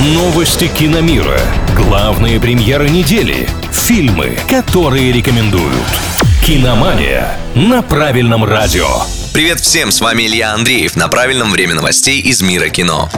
Новости киномира. Главные премьеры недели. Фильмы, которые рекомендуют. Киномания на правильном радио. Привет всем, с вами Илья Андреев на правильном время новостей из мира кино.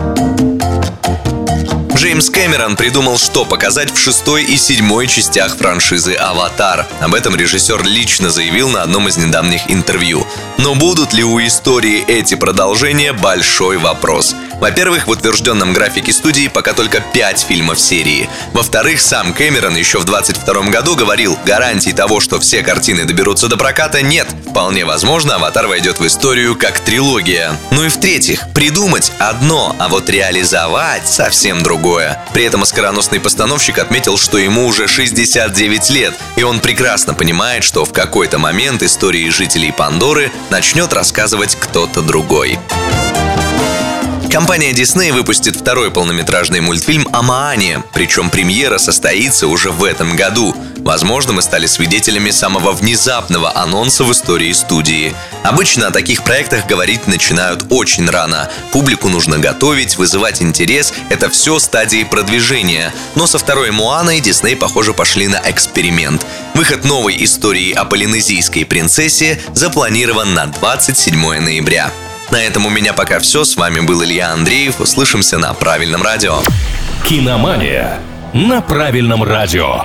Джеймс Кэмерон придумал, что показать в шестой и седьмой частях франшизы «Аватар». Об этом режиссер лично заявил на одном из недавних интервью. Но будут ли у истории эти продолжения – большой вопрос. Во-первых, в утвержденном графике студии пока только 5 фильмов серии. Во-вторых, сам Кэмерон еще в 22 году говорил, гарантий того, что все картины доберутся до проката, нет. Вполне возможно, «Аватар» войдет в историю как трилогия. Ну и в-третьих, придумать одно, а вот реализовать совсем другое. При этом оскароносный постановщик отметил, что ему уже 69 лет, и он прекрасно понимает, что в какой-то момент истории жителей Пандоры начнет рассказывать кто-то другой. Компания Disney выпустит второй полнометражный мультфильм о Маане, причем премьера состоится уже в этом году. Возможно, мы стали свидетелями самого внезапного анонса в истории студии. Обычно о таких проектах говорить начинают очень рано. Публику нужно готовить, вызывать интерес – это все стадии продвижения. Но со второй Муаной Дисней, похоже, пошли на эксперимент. Выход новой истории о полинезийской принцессе запланирован на 27 ноября. На этом у меня пока все. С вами был Илья Андреев. Услышимся на правильном радио. Киномания на правильном радио.